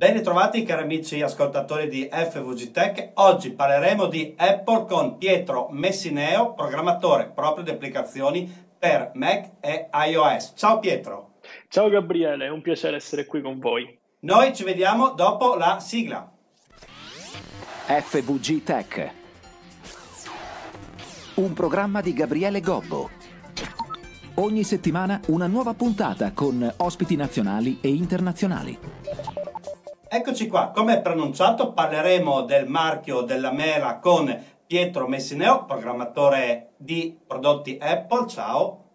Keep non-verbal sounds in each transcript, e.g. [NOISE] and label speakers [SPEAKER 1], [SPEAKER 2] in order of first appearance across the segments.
[SPEAKER 1] Ben ritrovati cari amici ascoltatori di FVG Tech. Oggi parleremo di Apple con Pietro Messineo, programmatore proprio di applicazioni per Mac e iOS. Ciao Pietro.
[SPEAKER 2] Ciao Gabriele, è un piacere essere qui con voi.
[SPEAKER 1] Noi ci vediamo dopo la sigla.
[SPEAKER 3] FVG Tech. Un programma di Gabriele Gobbo. Ogni settimana una nuova puntata con ospiti nazionali e internazionali.
[SPEAKER 1] Eccoci qua, come pronunciato parleremo del marchio della mela con Pietro Messineo, programmatore di prodotti Apple. Ciao.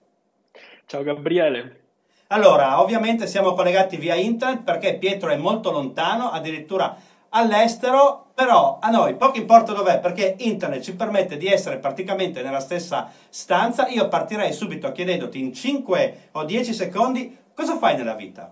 [SPEAKER 2] Ciao Gabriele.
[SPEAKER 1] Allora, ovviamente siamo collegati via internet perché Pietro è molto lontano, addirittura all'estero, però a noi poco importa dov'è perché internet ci permette di essere praticamente nella stessa stanza. Io partirei subito chiedendoti in 5 o 10 secondi cosa fai nella vita.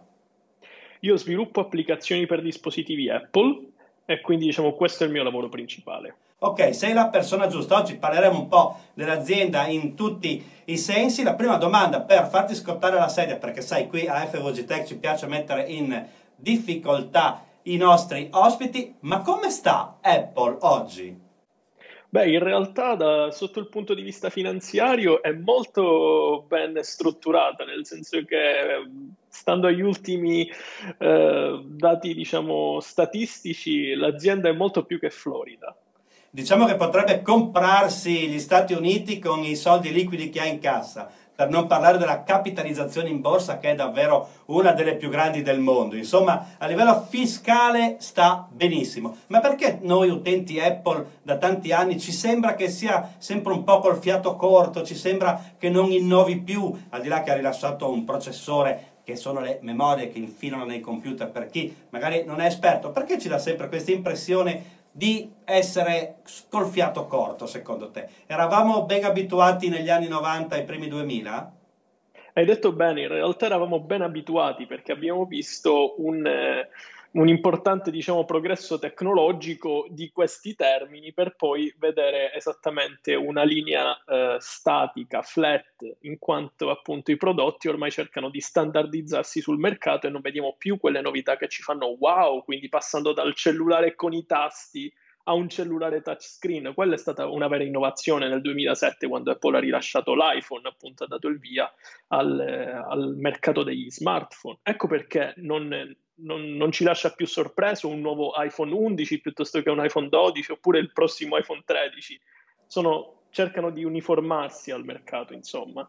[SPEAKER 2] Io sviluppo applicazioni per dispositivi Apple e quindi diciamo questo è il mio lavoro principale.
[SPEAKER 1] Ok, sei la persona giusta. Oggi parleremo un po' dell'azienda in tutti i sensi. La prima domanda per farti scottare la sedia, perché sai, qui a FVG Tech ci piace mettere in difficoltà i nostri ospiti, ma come sta Apple oggi?
[SPEAKER 2] Beh, in realtà da, sotto il punto di vista finanziario è molto ben strutturata, nel senso che stando agli ultimi eh, dati, diciamo, statistici, l'azienda è molto più che florida.
[SPEAKER 1] Diciamo che potrebbe comprarsi gli Stati Uniti con i soldi liquidi che ha in cassa per non parlare della capitalizzazione in borsa che è davvero una delle più grandi del mondo. Insomma, a livello fiscale sta benissimo. Ma perché noi utenti Apple da tanti anni ci sembra che sia sempre un po' col fiato corto, ci sembra che non innovi più, al di là che ha rilasciato un processore che sono le memorie che infilano nei computer per chi magari non è esperto, perché ci dà sempre questa impressione di essere col fiato corto, secondo te? Eravamo ben abituati negli anni 90 e primi 2000?
[SPEAKER 2] Hai detto bene, in realtà eravamo ben abituati perché abbiamo visto un, eh, un importante diciamo, progresso tecnologico di questi termini per poi vedere esattamente una linea eh, statica, flat, in quanto appunto i prodotti ormai cercano di standardizzarsi sul mercato e non vediamo più quelle novità che ci fanno wow, quindi passando dal cellulare con i tasti a un cellulare touchscreen. Quella è stata una vera innovazione nel 2007 quando Apple ha rilasciato l'iPhone, appunto ha dato il via al, al mercato degli smartphone. Ecco perché non, non, non, ci lascia più sorpreso un nuovo iPhone 11 piuttosto che un iPhone 12 oppure il prossimo iPhone 13. Sono, cercano di uniformarsi al mercato, insomma.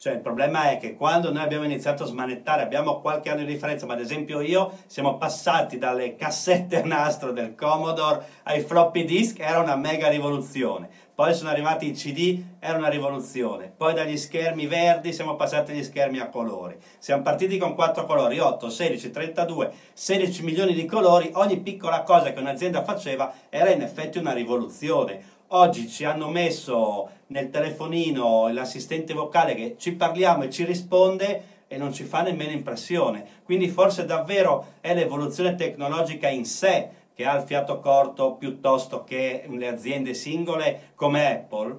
[SPEAKER 1] Cioè, il problema è che quando noi abbiamo iniziato a smanettare, abbiamo qualche anno di differenza, ma ad esempio io siamo passati dalle cassette a nastro del Commodore ai floppy disk, era una mega rivoluzione. Poi sono arrivati i CD, era una rivoluzione. Poi dagli schermi verdi siamo passati agli schermi a colori. Siamo partiti con quattro colori, 8, 16, 32, 16 milioni di colori. Ogni piccola cosa che un'azienda faceva era in effetti una rivoluzione oggi ci hanno messo nel telefonino l'assistente vocale che ci parliamo e ci risponde e non ci fa nemmeno impressione. Quindi forse davvero è l'evoluzione tecnologica in sé che ha il fiato corto piuttosto che le aziende singole come Apple?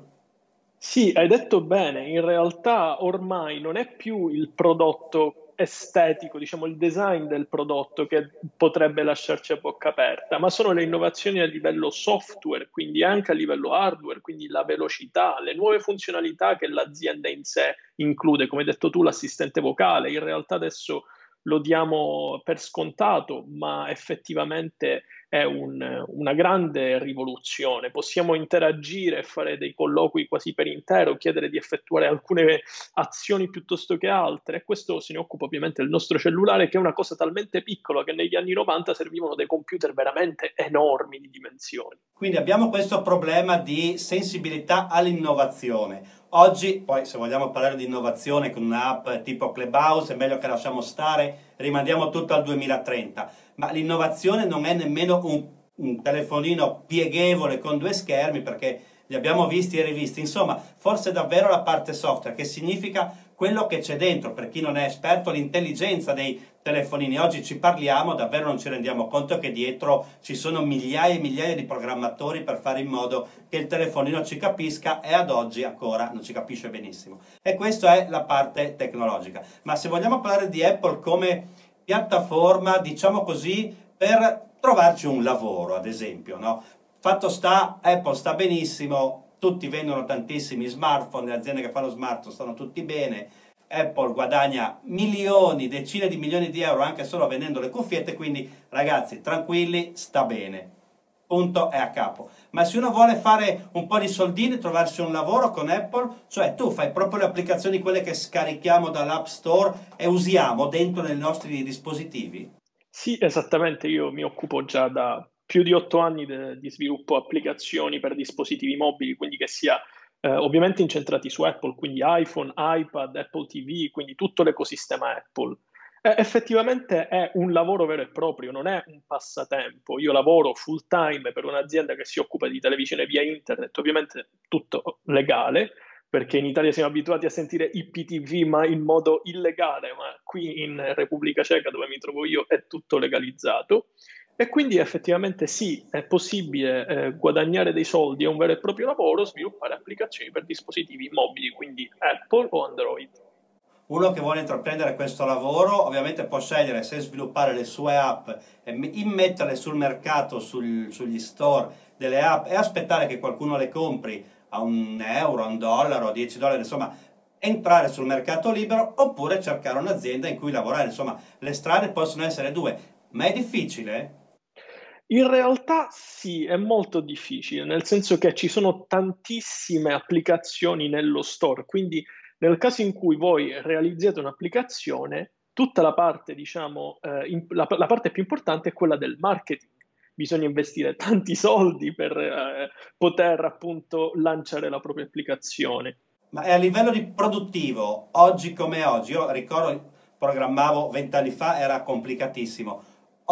[SPEAKER 2] Sì, hai detto bene, in realtà ormai non è più il prodotto estetico, diciamo il design del prodotto che potrebbe lasciarci a bocca aperta, ma sono le innovazioni a livello software, quindi anche a livello hardware, quindi la velocità, le nuove funzionalità che l'azienda in sé include, come hai detto tu, l'assistente vocale, in realtà adesso lo diamo per scontato, ma effettivamente è un, una grande rivoluzione. Possiamo interagire, fare dei colloqui quasi per intero, chiedere di effettuare alcune azioni piuttosto che altre e questo se ne occupa ovviamente il nostro cellulare che è una cosa talmente piccola che negli anni 90 servivano dei computer veramente enormi di dimensioni.
[SPEAKER 1] Quindi abbiamo questo problema di sensibilità all'innovazione. Oggi, poi se vogliamo parlare di innovazione con un'app tipo Clubhouse, è meglio che lasciamo stare, rimandiamo tutto al 2030 ma l'innovazione non è nemmeno un, un telefonino pieghevole con due schermi perché li abbiamo visti e rivisti. Insomma, forse davvero la parte software, che significa quello che c'è dentro, per chi non è esperto, l'intelligenza dei telefonini. Oggi ci parliamo, davvero non ci rendiamo conto che dietro ci sono migliaia e migliaia di programmatori per fare in modo che il telefonino ci capisca e ad oggi ancora non ci capisce benissimo. E questa è la parte tecnologica. Ma se vogliamo parlare di Apple come piattaforma, diciamo così, per trovarci un lavoro, ad esempio. No? Fatto sta, Apple sta benissimo, tutti vendono tantissimi smartphone, le aziende che fanno smartphone stanno tutti bene, Apple guadagna milioni, decine di milioni di euro anche solo vendendo le cuffiette, quindi ragazzi tranquilli, sta bene. Punto è a capo. Ma se uno vuole fare un po' di soldini, trovarsi un lavoro con Apple, cioè tu fai proprio le applicazioni quelle che scarichiamo dall'App Store e usiamo dentro nei nostri dispositivi?
[SPEAKER 2] Sì, esattamente, io mi occupo già da più di otto anni de- di sviluppo applicazioni per dispositivi mobili, quindi che sia eh, ovviamente incentrati su Apple, quindi iPhone, iPad, Apple TV, quindi tutto l'ecosistema Apple. Eh, effettivamente è un lavoro vero e proprio, non è un passatempo. Io lavoro full time per un'azienda che si occupa di televisione via internet, ovviamente tutto legale, perché in Italia siamo abituati a sentire IPTV ma in modo illegale, ma qui in Repubblica Ceca dove mi trovo io è tutto legalizzato. E quindi effettivamente sì, è possibile eh, guadagnare dei soldi, è un vero e proprio lavoro, sviluppare applicazioni per dispositivi mobili, quindi Apple o Android.
[SPEAKER 1] Uno che vuole intraprendere questo lavoro ovviamente può scegliere se sviluppare le sue app e immetterle sul mercato, sul, sugli store delle app e aspettare che qualcuno le compri a un euro, a un dollaro, a 10 dollari, insomma, entrare sul mercato libero oppure cercare un'azienda in cui lavorare. Insomma, le strade possono essere due, ma è difficile?
[SPEAKER 2] In realtà sì, è molto difficile, nel senso che ci sono tantissime applicazioni nello store, quindi nel caso in cui voi realizziate un'applicazione, tutta la parte, diciamo, eh, in, la, la parte più importante è quella del marketing bisogna investire [LAUGHS] tanti soldi per eh, poter appunto lanciare la propria applicazione.
[SPEAKER 1] Ma a livello di produttivo, oggi come oggi, io ricordo, programmavo vent'anni fa, era complicatissimo.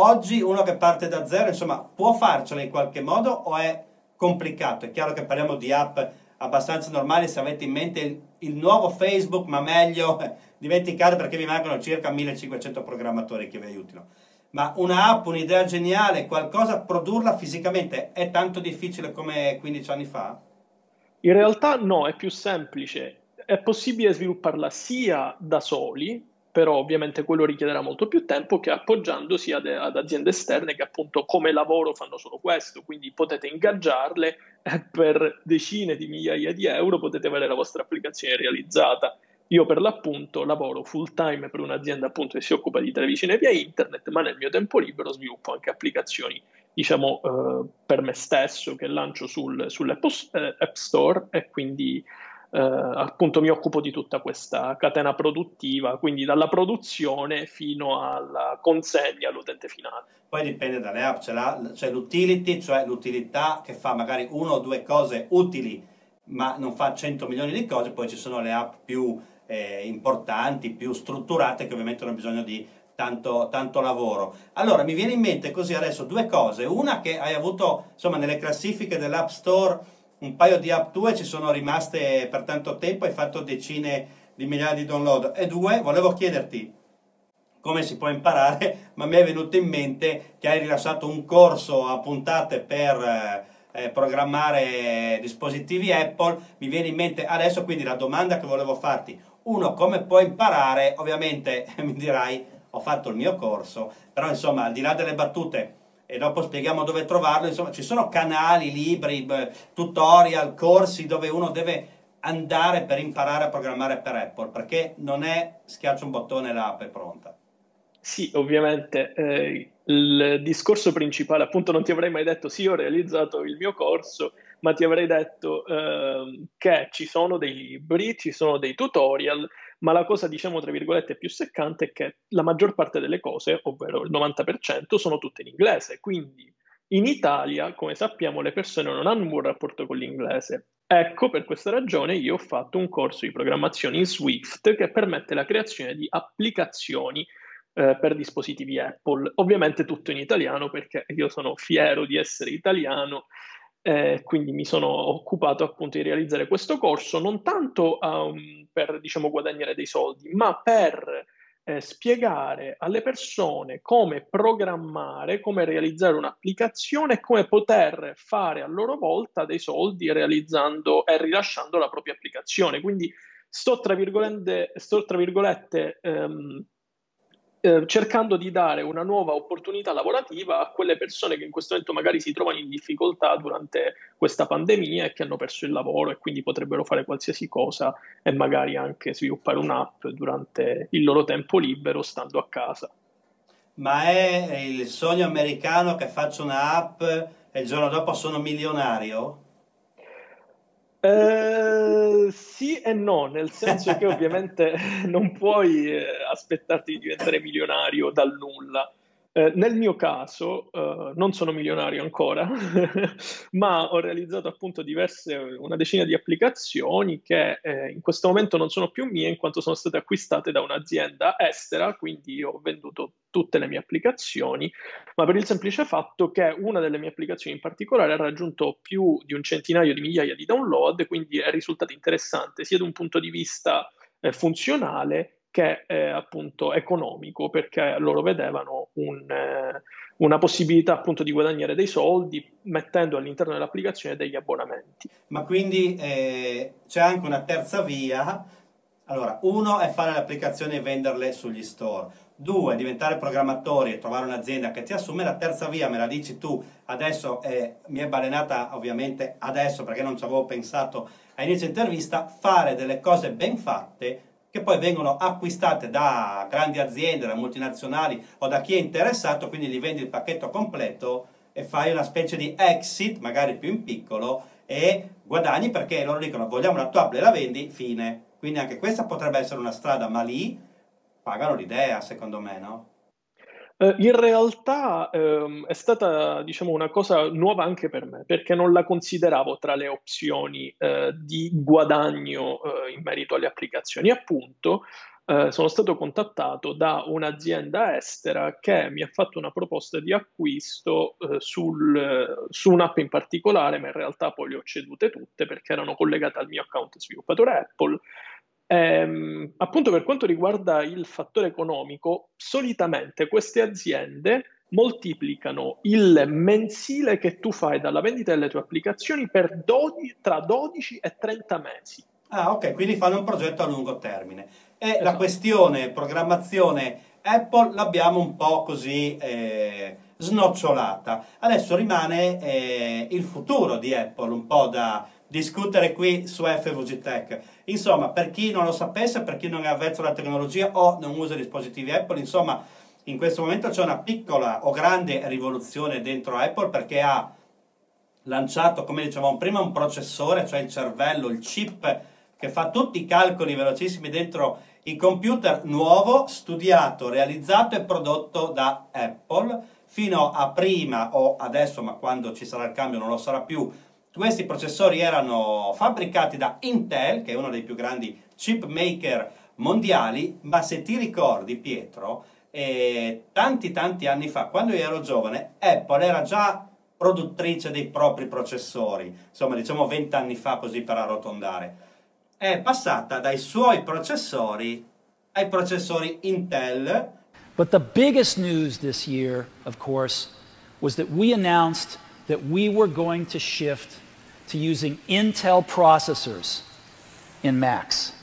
[SPEAKER 1] Oggi uno che parte da zero, insomma, può farcela in qualche modo o è complicato? È chiaro che parliamo di app abbastanza normali se avete in mente il, il nuovo Facebook, ma meglio [LAUGHS] dimenticate perché vi mancano circa 1500 programmatori che vi aiutino ma un'app, un'idea geniale, qualcosa, produrla fisicamente è tanto difficile come 15 anni fa?
[SPEAKER 2] In realtà no, è più semplice. È possibile svilupparla sia da soli, però ovviamente quello richiederà molto più tempo, che appoggiandosi ad, ad aziende esterne che appunto come lavoro fanno solo questo, quindi potete ingaggiarle e per decine di migliaia di euro potete avere la vostra applicazione realizzata. Io per l'appunto lavoro full time per un'azienda appunto che si occupa di televisione via internet, ma nel mio tempo libero sviluppo anche applicazioni, diciamo, eh, per me stesso che lancio sul, sull'App eh, Store e quindi eh, appunto mi occupo di tutta questa catena produttiva, quindi dalla produzione fino alla consegna all'utente finale.
[SPEAKER 1] Poi dipende dalle app, c'è, la, c'è l'utility, cioè l'utilità che fa magari una o due cose utili ma non fa 100 milioni di cose, poi ci sono le app più eh, importanti, più strutturate che ovviamente hanno bisogno di tanto, tanto, lavoro. Allora mi viene in mente così adesso due cose, una che hai avuto insomma nelle classifiche dell'App Store un paio di app tue ci sono rimaste per tanto tempo, hai fatto decine di migliaia di download. E due, volevo chiederti come si può imparare, [LAUGHS] ma mi è venuto in mente che hai rilasciato un corso a puntate per eh, eh, programmare dispositivi Apple, mi viene in mente adesso quindi la domanda che volevo farti, uno come può imparare, ovviamente [LAUGHS] mi dirai ho fatto il mio corso, però insomma al di là delle battute e dopo spieghiamo dove trovarlo, insomma ci sono canali, libri, tutorial, corsi dove uno deve andare per imparare a programmare per Apple, perché non è schiaccio un bottone e l'app è pronta.
[SPEAKER 2] Sì, ovviamente eh, il discorso principale, appunto non ti avrei mai detto sì, ho realizzato il mio corso, ma ti avrei detto eh, che ci sono dei libri, ci sono dei tutorial, ma la cosa, diciamo, tra virgolette, più seccante è che la maggior parte delle cose, ovvero il 90%, sono tutte in inglese. Quindi in Italia, come sappiamo, le persone non hanno un buon rapporto con l'inglese. Ecco, per questa ragione io ho fatto un corso di programmazione in Swift che permette la creazione di applicazioni eh, per dispositivi Apple. Ovviamente tutto in italiano perché io sono fiero di essere italiano eh, quindi mi sono occupato appunto di realizzare questo corso non tanto um, per diciamo guadagnare dei soldi, ma per eh, spiegare alle persone come programmare, come realizzare un'applicazione e come poter fare a loro volta dei soldi realizzando e rilasciando la propria applicazione. Quindi sto tra virgolette, sto, tra virgolette um, eh, cercando di dare una nuova opportunità lavorativa a quelle persone che in questo momento magari si trovano in difficoltà durante questa pandemia e che hanno perso il lavoro e quindi potrebbero fare qualsiasi cosa e magari anche sviluppare un'app durante il loro tempo libero stando a casa.
[SPEAKER 1] Ma è il sogno americano che faccio un'app e il giorno dopo sono milionario?
[SPEAKER 2] Eh, sì e no, nel senso che ovviamente [LAUGHS] non puoi eh, aspettarti di diventare milionario dal nulla. Eh, nel mio caso, eh, non sono milionario ancora, [LAUGHS] ma ho realizzato appunto diverse, una decina di applicazioni che eh, in questo momento non sono più mie in quanto sono state acquistate da un'azienda estera, quindi ho venduto tutte le mie applicazioni, ma per il semplice fatto che una delle mie applicazioni in particolare ha raggiunto più di un centinaio di migliaia di download, quindi è risultato interessante sia da un punto di vista eh, funzionale che è appunto economico, perché loro vedevano un, eh, una possibilità appunto di guadagnare dei soldi mettendo all'interno dell'applicazione degli abbonamenti.
[SPEAKER 1] Ma quindi eh, c'è anche una terza via. Allora, uno è fare le applicazioni e venderle sugli store. Due, diventare programmatori e trovare un'azienda che ti assume. La terza via, me la dici tu, adesso eh, mi è balenata ovviamente adesso perché non ci avevo pensato a inizio intervista, fare delle cose ben fatte che poi vengono acquistate da grandi aziende, da multinazionali o da chi è interessato, quindi gli vendi il pacchetto completo e fai una specie di exit, magari più in piccolo, e guadagni perché loro dicono vogliamo la tua app e la vendi, fine. Quindi anche questa potrebbe essere una strada, ma lì pagano l'idea, secondo me, no?
[SPEAKER 2] Uh, in realtà um, è stata diciamo, una cosa nuova anche per me, perché non la consideravo tra le opzioni uh, di guadagno uh, in merito alle applicazioni. Appunto, sono stato contattato da un'azienda estera che mi ha fatto una proposta di acquisto sul, su un'app in particolare, ma in realtà poi le ho cedute tutte perché erano collegate al mio account sviluppatore Apple Ehm, appunto per quanto riguarda il fattore economico, solitamente queste aziende moltiplicano il mensile che tu fai dalla vendita delle tue applicazioni per 12, tra 12 e 30 mesi.
[SPEAKER 1] Ah, ok, quindi fanno un progetto a lungo termine. E esatto. la questione programmazione Apple l'abbiamo un po' così eh, snocciolata. Adesso rimane eh, il futuro di Apple, un po' da discutere qui su FVG Tech. Insomma, per chi non lo sapesse, per chi non è avvezzo alla tecnologia o non usa dispositivi Apple, insomma, in questo momento c'è una piccola o grande rivoluzione dentro Apple perché ha lanciato, come dicevamo prima, un processore, cioè il cervello, il chip che fa tutti i calcoli velocissimi dentro i computer nuovo, studiato, realizzato e prodotto da Apple fino a prima o adesso, ma quando ci sarà il cambio non lo sarà più, questi processori erano fabbricati da Intel, che è uno dei più grandi chip maker mondiali, ma se ti ricordi Pietro, eh, tanti tanti anni fa, quando io ero giovane, Apple era già produttrice dei propri processori, insomma diciamo 20 anni fa così per arrotondare, è passata dai suoi processori ai processori Intel.
[SPEAKER 4] But the biggest news this year, of course, was that we announced that we were going to shift to using Intel processors in Macs.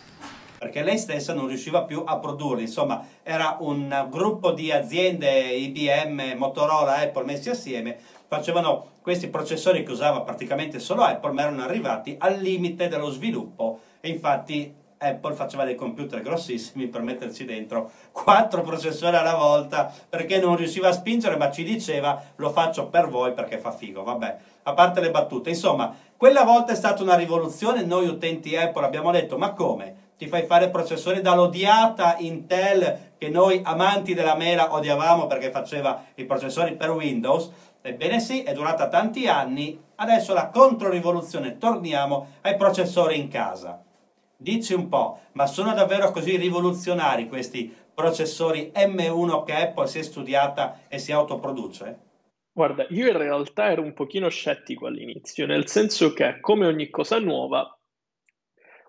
[SPEAKER 1] Perché lei stessa non riusciva più a produrli, insomma, era un gruppo di aziende IBM, Motorola, Apple messi assieme, facevano questi processori che usava praticamente solo Apple, ma erano arrivati al limite dello sviluppo. E infatti Apple faceva dei computer grossissimi per metterci dentro quattro processori alla volta perché non riusciva a spingere, ma ci diceva lo faccio per voi perché fa figo. Vabbè, a parte le battute, insomma, quella volta è stata una rivoluzione. Noi utenti Apple abbiamo detto: ma come? Ti fai fare processori dall'odiata Intel che noi amanti della mela odiavamo perché faceva i processori per Windows? Ebbene sì, è durata tanti anni. Adesso la controrivoluzione, torniamo ai processori in casa. Dici un po', ma sono davvero così rivoluzionari questi processori M1 che Apple si è studiata e si autoproduce?
[SPEAKER 2] Guarda, io in realtà ero un pochino scettico all'inizio, nel senso che come ogni cosa nuova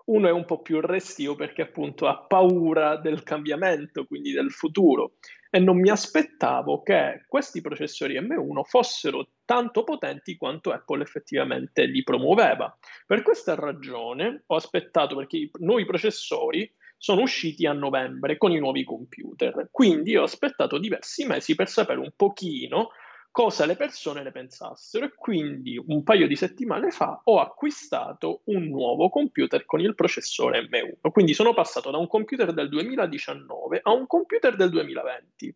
[SPEAKER 2] uno è un po' più restio perché appunto ha paura del cambiamento, quindi del futuro e non mi aspettavo che questi processori M1 fossero tanto potenti quanto Apple effettivamente li promuoveva. Per questa ragione ho aspettato perché i nuovi processori sono usciti a novembre con i nuovi computer. Quindi ho aspettato diversi mesi per sapere un pochino cosa le persone ne pensassero e quindi un paio di settimane fa ho acquistato un nuovo computer con il processore M1. Quindi sono passato da un computer del 2019 a un computer del 2020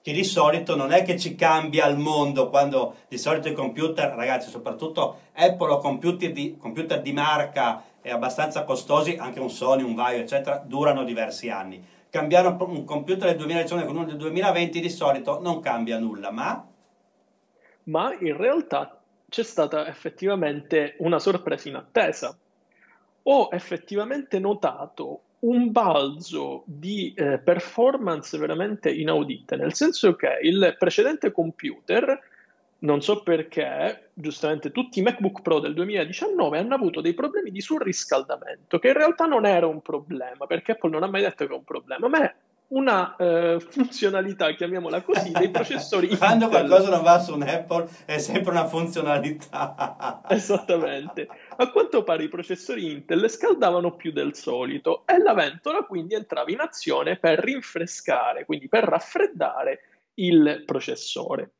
[SPEAKER 1] che di solito non è che ci cambia il mondo quando di solito i computer, ragazzi, soprattutto Apple o computer di, computer di marca e abbastanza costosi, anche un Sony, un Vaio, eccetera, durano diversi anni. Cambiare un computer del 2019 con uno del 2020 di solito non cambia nulla, ma...
[SPEAKER 2] Ma in realtà c'è stata effettivamente una sorpresa inattesa. Ho effettivamente notato un balzo di eh, performance veramente inaudite, nel senso che il precedente computer, non so perché, giustamente tutti i MacBook Pro del 2019 hanno avuto dei problemi di surriscaldamento, che in realtà non era un problema, perché Apple non ha mai detto che è un problema, ma è una eh, [LAUGHS] funzionalità, chiamiamola così, dei processori [LAUGHS]
[SPEAKER 1] Quando Intel. qualcosa non va su un Apple è sempre una funzionalità. [LAUGHS]
[SPEAKER 2] Esattamente. A quanto pare i processori Intel scaldavano più del solito e la ventola quindi entrava in azione per rinfrescare, quindi per raffreddare il processore.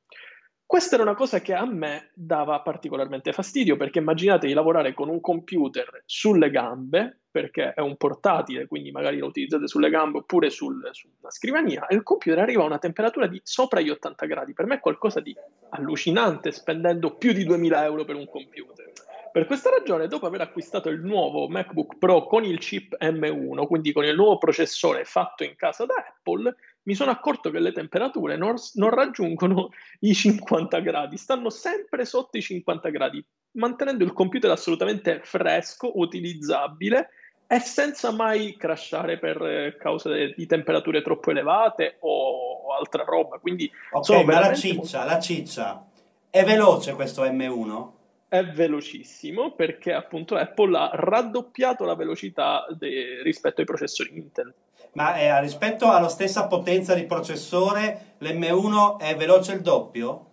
[SPEAKER 2] Questa era una cosa che a me dava particolarmente fastidio perché immaginate di lavorare con un computer sulle gambe, perché è un portatile, quindi magari lo utilizzate sulle gambe oppure sul, su una scrivania, e il computer arriva a una temperatura di sopra gli 80 gradi. Per me è qualcosa di allucinante spendendo più di 2000 euro per un computer. Per questa ragione, dopo aver acquistato il nuovo MacBook Pro con il chip M1, quindi con il nuovo processore fatto in casa da Apple, mi sono accorto che le temperature non, non raggiungono i 50 gradi, stanno sempre sotto i 50 gradi, mantenendo il computer assolutamente fresco, utilizzabile e senza mai crashare per eh, causa di temperature troppo elevate o altra roba. Quindi
[SPEAKER 1] ok, ma la ciccia, molto... la ciccia è veloce questo M1?
[SPEAKER 2] È velocissimo perché appunto Apple ha raddoppiato la velocità de... rispetto ai processori Intel.
[SPEAKER 1] Ma eh, rispetto alla stessa potenza di processore, l'M1 è veloce il doppio?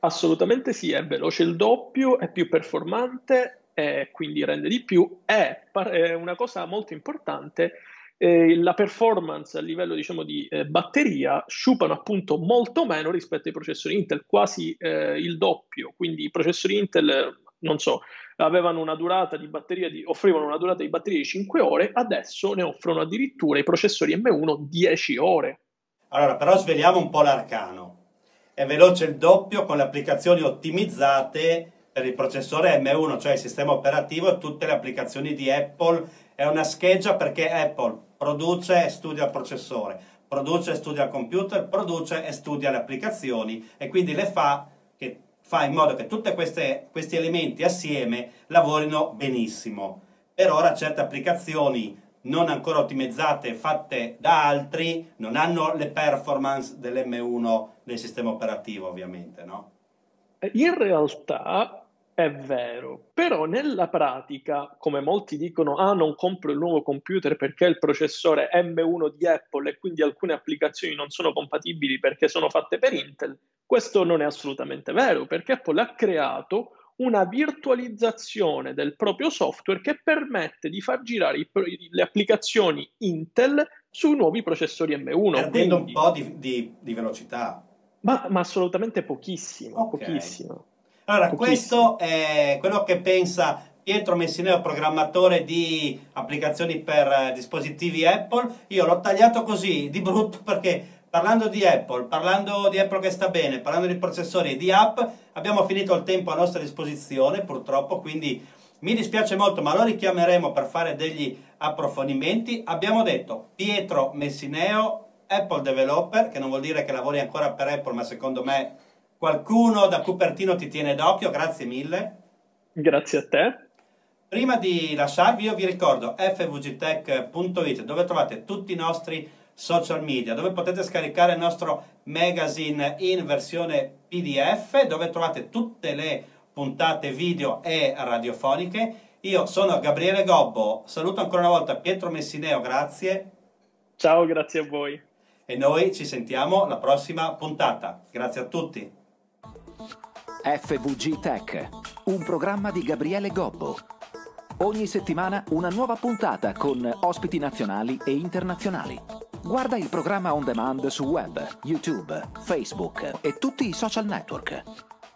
[SPEAKER 2] Assolutamente sì, è veloce il doppio, è più performante e quindi rende di più. È una cosa molto importante, eh, la performance a livello diciamo, di eh, batteria sciupano appunto molto meno rispetto ai processori Intel, quasi eh, il doppio. Quindi i processori Intel non so, avevano una durata di batteria di, offrivano una durata di batteria di 5 ore, adesso ne offrono addirittura i processori M1 10 ore.
[SPEAKER 1] Allora, però sveliamo un po' l'arcano. È veloce il doppio con le applicazioni ottimizzate per il processore M1, cioè il sistema operativo tutte le applicazioni di Apple. È una scheggia perché Apple produce e studia il processore, produce e studia il computer, produce e studia le applicazioni e quindi le fa fa in modo che tutti questi elementi assieme lavorino benissimo. Per ora certe applicazioni non ancora ottimizzate fatte da altri non hanno le performance dell'M1 del sistema operativo ovviamente, no?
[SPEAKER 2] In realtà è vero, però nella pratica, come molti dicono, ah non compro il nuovo computer perché il processore M1 di Apple e quindi alcune applicazioni non sono compatibili perché sono fatte per Intel, questo non è assolutamente vero, perché Apple ha creato una virtualizzazione del proprio software che permette di far girare i, le applicazioni Intel sui nuovi processori M1.
[SPEAKER 1] Perdendo quindi... un po' di, di, di velocità.
[SPEAKER 2] Ma, ma, assolutamente pochissimo, okay. pochissimo.
[SPEAKER 1] Allora, pochissimo. questo è quello che pensa Pietro Messineo, programmatore di applicazioni per eh, dispositivi Apple. Io l'ho tagliato così di brutto [LAUGHS] perché parlando di Apple, parlando di Apple che sta bene, parlando di processori e di app, abbiamo finito il tempo a nostra disposizione purtroppo, quindi mi dispiace molto, ma lo richiameremo per fare degli approfondimenti. Abbiamo detto Pietro Messineo, Apple Developer, che non vuol dire che lavori ancora per Apple, ma secondo me qualcuno da Cupertino ti tiene d'occhio, grazie mille.
[SPEAKER 2] Grazie a te.
[SPEAKER 1] Prima di lasciarvi io vi ricordo fvgtech.it dove trovate tutti i nostri social media, dove potete scaricare il nostro magazine in versione PDF, dove trovate tutte le puntate video e radiofoniche. Io sono Gabriele Gobbo, saluto ancora una volta Pietro Messineo, grazie.
[SPEAKER 2] Ciao, grazie a voi.
[SPEAKER 1] E noi ci sentiamo alla prossima puntata. Grazie a tutti.
[SPEAKER 3] FVG Tech, un programma di Gabriele Gobbo Ogni settimana una nuova puntata con ospiti nazionali e internazionali. Guarda il programma on demand su web, YouTube, Facebook e tutti i social network.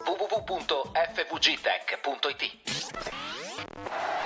[SPEAKER 5] www.fvgtech.it